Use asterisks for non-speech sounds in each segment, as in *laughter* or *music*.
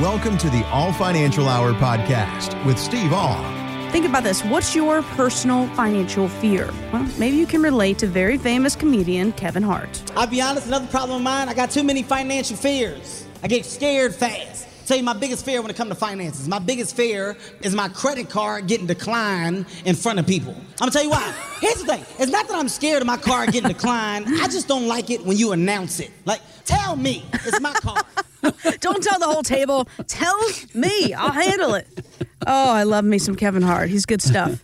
Welcome to the Alt Financial Hour podcast with Steve Alt. Think about this. What's your personal financial fear? Well, maybe you can relate to very famous comedian Kevin Hart. I'll be honest, another problem of mine, I got too many financial fears. I get scared fast. Tell you my biggest fear when it comes to finances. My biggest fear is my credit card getting declined in front of people. I'm gonna tell you why. Here's the thing. It's not that I'm scared of my card getting declined. I just don't like it when you announce it. Like, tell me it's my card. Don't tell the whole table. Tell me. I'll handle it. Oh, I love me some Kevin Hart. He's good stuff.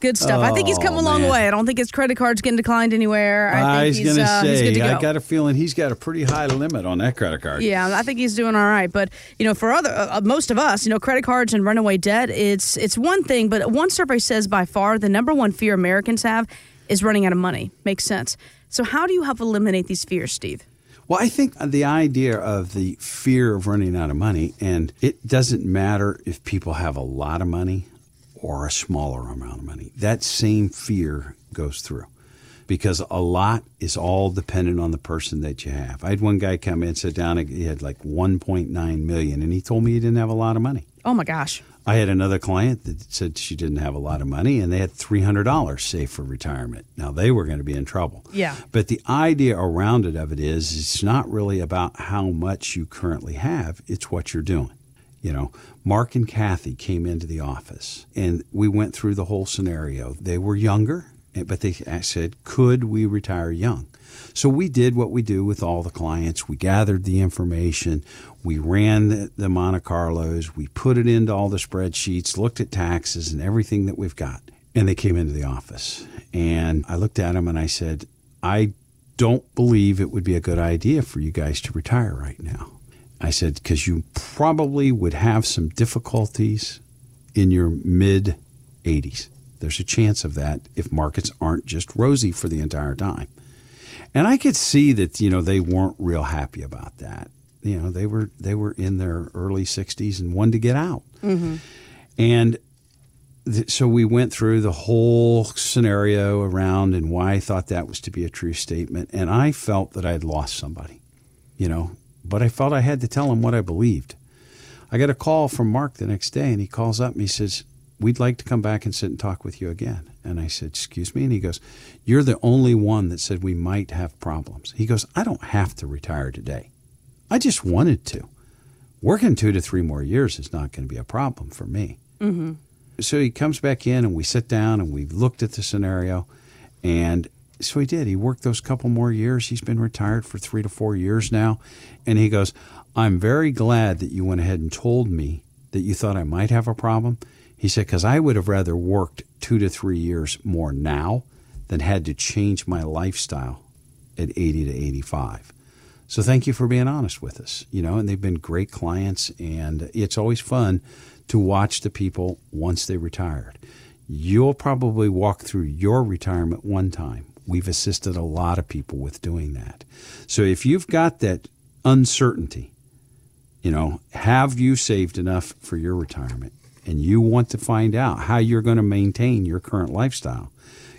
Good stuff. I think he's come a Oh, long man. way. I don't think his credit card's getting declined anywhere. I I think was he's, to uh, he's good say, to go. I got a feeling he's got a pretty high limit on that credit card. Yeah, I think he's doing all right. But you know, for other uh, most of us, you know, credit cards and runaway debt, it's it's one thing. But one survey says by far the number one fear Americans have is running out of money. Makes sense. So how do you help eliminate these fears, Steve? Well, I think the idea of the fear of running out of money, and it doesn't matter if people have a lot of money or a smaller amount of money, that same fear goes through because a lot is all dependent on the person that you have. I had one guy come in, sit down, he had like 1.9 million, and he told me he didn't have a lot of money. Oh my gosh. I had another client that said she didn't have a lot of money and they had $300 saved for retirement. Now they were going to be in trouble. Yeah. But the idea around it of it is it's not really about how much you currently have, it's what you're doing. You know, Mark and Kathy came into the office and we went through the whole scenario. They were younger, but they said, could we retire young? So we did what we do with all the clients. We gathered the information. We ran the, Monte Carlos. We put it into all the spreadsheets, looked at taxes and everything that we've got. And they came into the office. And I looked at them and I said, I don't believe it would be a good idea for you guys to retire right now. I said, because you probably would have some difficulties in your mid 80s. There's a chance of that if markets aren't just rosy for the entire time. And I could see that, you know, they weren't real happy about that. You know, they were they were in their early 60s and wanted to get out. Mm-hmm. And th- so we went through the whole scenario around and why I thought that was to be a true statement. And I felt that I had lost somebody, you know, but I felt I had to tell him what I believed. I got a call from Mark the next day and he calls up and he says, We'd like to come back and sit and talk with you again. And I said, Excuse me? And he goes, You're the only one that said we might have problems. He goes, I don't have to retire today. I just wanted to. Working two to three more years is not going to be a problem for me. Mm-hmm. So he comes back in and we sit down and we looked at the scenario. And so he did. He worked those couple more years. He's been retired for three to four years now. And he goes, I'm very glad that you went ahead and told me that you thought I might have a problem. He said, because I would have rather worked two to three years more now than had to change my lifestyle at 80 to 85. So thank you for being honest with us. You know, and they've been great clients, and it's always fun to watch the people once they retired. You'll probably walk through your retirement one time. We've assisted a lot of people with doing that. So if you've got that uncertainty, you know, have you saved enough for your retirement? And you want to find out how you're going to maintain your current lifestyle,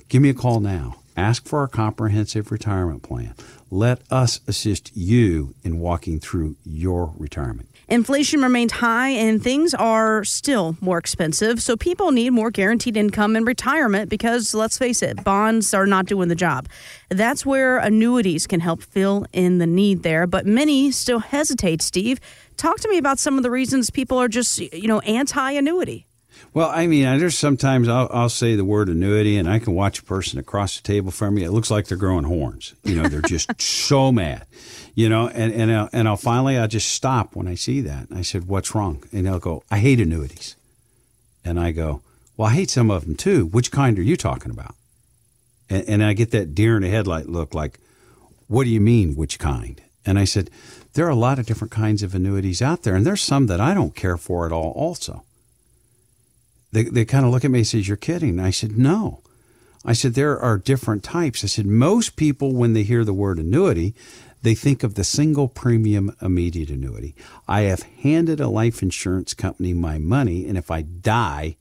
give me a call now. Ask for our comprehensive retirement plan. Let us assist you in walking through your retirement. Inflation remained high and things are still more expensive. So people need more guaranteed income in retirement because, let's face it, bonds are not doing the job. That's where annuities can help fill in the need there. But many still hesitate, Steve. Talk to me about some of the reasons people are just, you know, anti annuity. Well, I mean, I- there's sometimes I'll, I'll say the word annuity, and I can watch a person across the table from me. It looks like they're growing horns. You know, they're just *laughs* so mad. You know, and and I'll, and I'll finally I'll just stop when I see that. And I said, "What's wrong?" And they'll go, "I hate annuities." And I go, "Well, I hate some of them too. Which kind are you talking about?" And, and I get that deer in the headlight look, like, "What do you mean, which kind?" And I said, "There are a lot of different kinds of annuities out there, and there's some that I don't care for at all, also." they, they kind of look at me and says, You're kidding. I said, No. I said, There are different types. I said, Most people, when they hear the word annuity, they think of the single premium immediate annuity. I have handed a life insurance company my money, and if I die,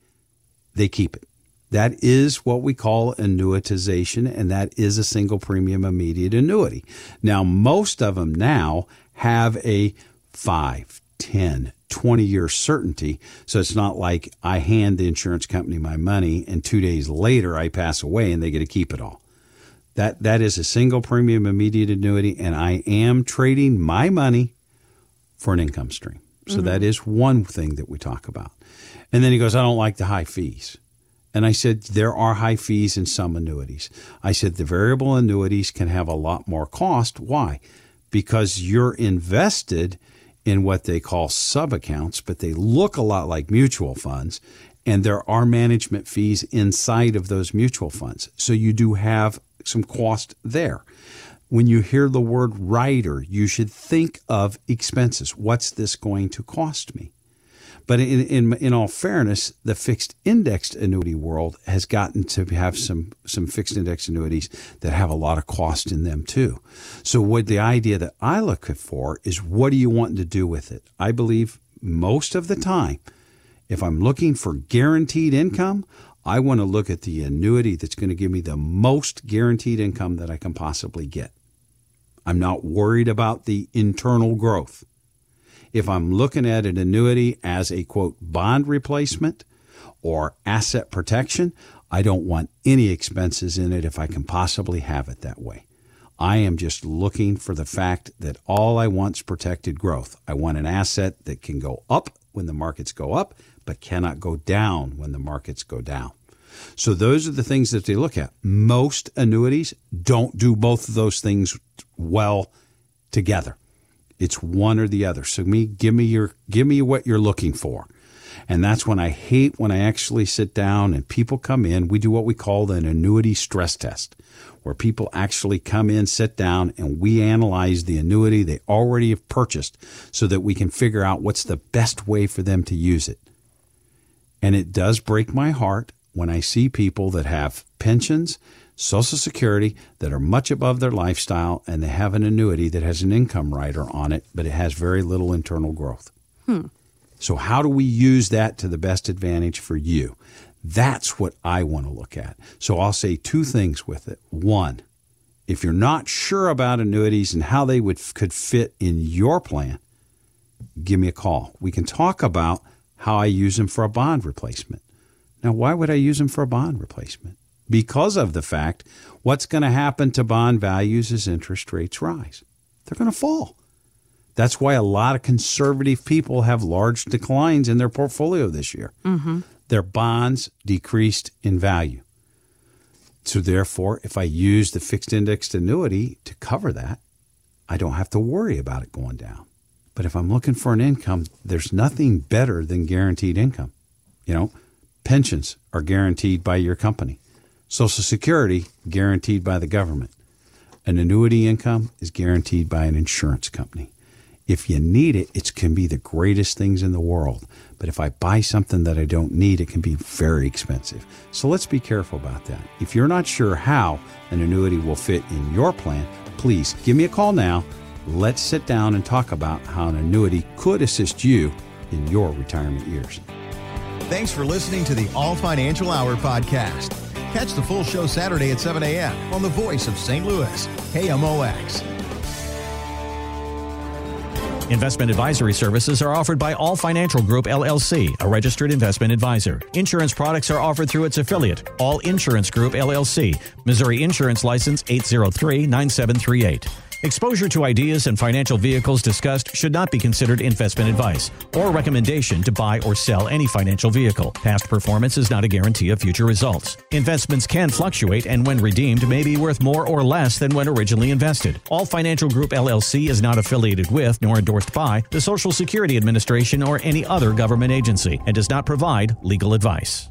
they keep it. That is what we call annuitization, and that is a single premium immediate annuity. Now, most of them now have a 5, 10, 20 year certainty. So it's not like I hand the insurance company my money and two days later I pass away and they get to keep it all. That, that is a single premium immediate annuity, and I am trading my money for an income stream. So mm-hmm. that is one thing that we talk about. And then he goes, I don't like the high fees. And I said, there are high fees in some annuities. I said, the variable annuities can have a lot more cost. Why? Because you're invested in what they call sub accounts, but they look a lot like mutual funds. And there are management fees inside of those mutual funds. So you do have some cost there. When you hear the word rider, you should think of expenses. What's this going to cost me? But in, in, in all fairness, the fixed indexed annuity world has gotten to have some some fixed index annuities that have a lot of cost in them too. So what the idea that I look for is what do you want to do with it? I believe most of the time, if I'm looking for guaranteed income, I want to look at the annuity that's going to give me the most guaranteed income that I can possibly get. I'm not worried about the internal growth. If I'm looking at an annuity as a quote bond replacement or asset protection, I don't want any expenses in it if I can possibly have it that way. I am just looking for the fact that all I want is protected growth. I want an asset that can go up when the markets go up, but cannot go down when the markets go down. So those are the things that they look at. Most annuities don't do both of those things well together. It's one or the other. So me, give me your, give me what you're looking for. And that's when I hate when I actually sit down and people come in. We do what we call an annuity stress test, where people actually come in, sit down, and we analyze the annuity they already have purchased so that we can figure out what's the best way for them to use it. And it does break my heart when I see people that have pensions Social Security that are much above their lifestyle and they have an annuity that has an income rider on it, but it has very little internal growth. Hmm. So, how do we use that to the best advantage for you? That's what I want to look at. So, I'll say two things with it. One, if you're not sure about annuities and how they would could fit in your plan, give me a call. We can talk about how I use them for a bond replacement. Now, why would I use them for a bond replacement? Because of the fact what's going to happen to bond values as interest rates rise. They're going to fall. That's why a lot of conservative people have large declines in their portfolio this year. Mm-hmm. Their bonds decreased in value. So, therefore, if I use the fixed indexed annuity to cover that, I don't have to worry about it going down. But if I'm looking for an income, there's nothing better than guaranteed income. You know, pensions are guaranteed by your company. Social Security guaranteed by the government. An annuity income is guaranteed by an insurance company. If you need it, it can be the greatest things in the world. But if I buy something that I don't need, it can be very expensive. So let's be careful about that. If you're not sure how an annuity will fit in your plan, please give me a call now. Let's sit down and talk about how an annuity could assist you in your retirement years. Thanks for listening to the Alt Financial Hour podcast. Catch the full show Saturday at 7 a.m. on the voice of St. Louis, KMOX. Investment advisory services are offered by Alt Financial Group LLC, a registered investment advisor. Insurance products are offered through its affiliate, Alt Insurance Group LLC, Missouri Insurance License 803 9738. Exposure to ideas and financial vehicles discussed should not be considered investment advice or recommendation to buy or sell any financial vehicle. Past performance is not a guarantee of future results. Investments can fluctuate and when redeemed may be worth more or less than when originally invested. Alt Financial Group LLC is not affiliated with nor endorsed by the Social Security Administration or any other government agency and does not provide legal advice.